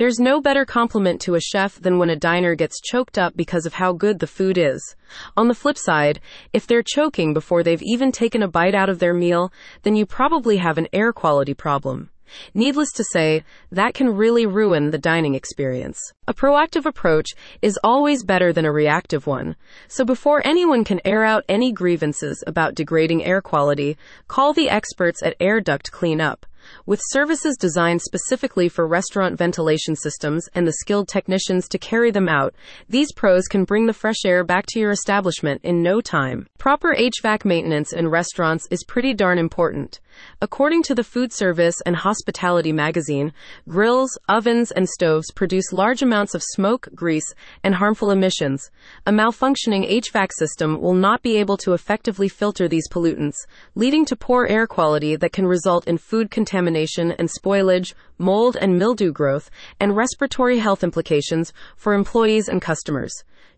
There's no better compliment to a chef than when a diner gets choked up because of how good the food is. On the flip side, if they're choking before they've even taken a bite out of their meal, then you probably have an air quality problem. Needless to say, that can really ruin the dining experience. A proactive approach is always better than a reactive one. So before anyone can air out any grievances about degrading air quality, call the experts at Air Duct Clean Up. With services designed specifically for restaurant ventilation systems and the skilled technicians to carry them out, these pros can bring the fresh air back to your establishment in no time. Proper HVAC maintenance in restaurants is pretty darn important. According to the Foodservice and Hospitality magazine, grills, ovens, and stoves produce large amounts of smoke, grease, and harmful emissions. A malfunctioning HVAC system will not be able to effectively filter these pollutants, leading to poor air quality that can result in food contamination and spoilage, mold and mildew growth, and respiratory health implications for employees and customers.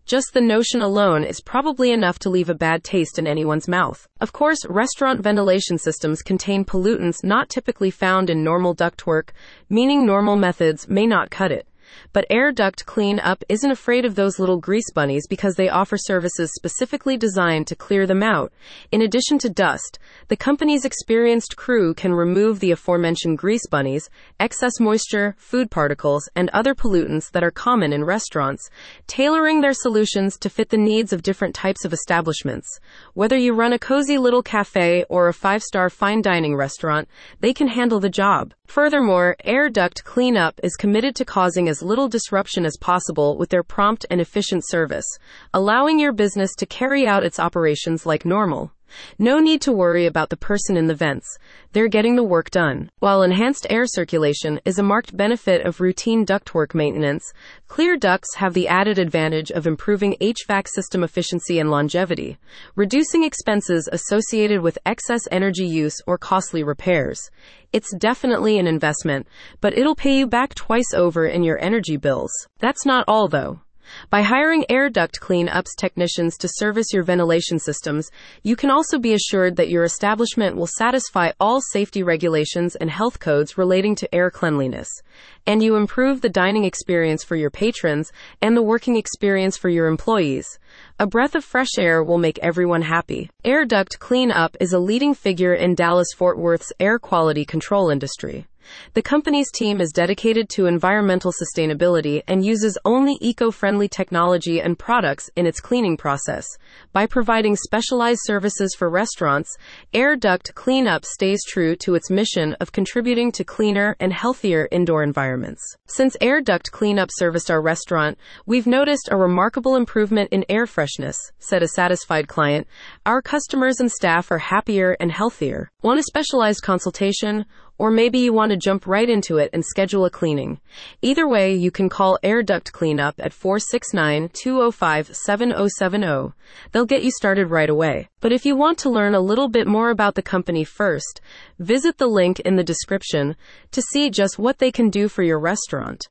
Just the notion alone is probably enough to leave a bad taste in anyone's mouth. Of course, restaurant ventilation systems contain pollutants not typically found in normal ductwork, meaning normal methods may not cut it. But Air Duct Clean Up isn't afraid of those little grease bunnies because they offer services specifically designed to clear them out. In addition to dust, the company's experienced crew can remove the aforementioned grease bunnies, excess moisture, food particles, and other pollutants that are common in restaurants, tailoring their solutions to fit the needs of different types of establishments. Whether you run a cozy little cafe or a five star fine dining restaurant, they can handle the job. Furthermore, Air Duct Clean Up is committed to causing as little disruption as possible with their prompt and efficient service, allowing your business to carry out its operations like normal. No need to worry about the person in the vents. They're getting the work done. While enhanced air circulation is a marked benefit of routine ductwork maintenance, clear ducts have the added advantage of improving HVAC system efficiency and longevity, reducing expenses associated with excess energy use or costly repairs. It's definitely an investment, but it'll pay you back twice over in your energy bills. That's not all though. By hiring Air Duct Clean Up's technicians to service your ventilation systems, you can also be assured that your establishment will satisfy all safety regulations and health codes relating to air cleanliness. And you improve the dining experience for your patrons and the working experience for your employees. A breath of fresh air will make everyone happy. Air Duct Clean Up is a leading figure in Dallas Fort Worth's air quality control industry. The company's team is dedicated to environmental sustainability and uses only eco friendly technology and products in its cleaning process. By providing specialized services for restaurants, Air Duct Clean Up stays true to its mission of contributing to cleaner and healthier indoor environments. Since Air Duct Clean Up serviced our restaurant, we've noticed a remarkable improvement in air freshness, said a satisfied client. Our customers and staff are happier and healthier. Want a specialized consultation? Or maybe you want to jump right into it and schedule a cleaning. Either way, you can call Air Duct Clean Up at 469 205 7070. They'll get you started right away. But if you want to learn a little bit more about the company first, visit the link in the description to see just what they can do for your restaurant.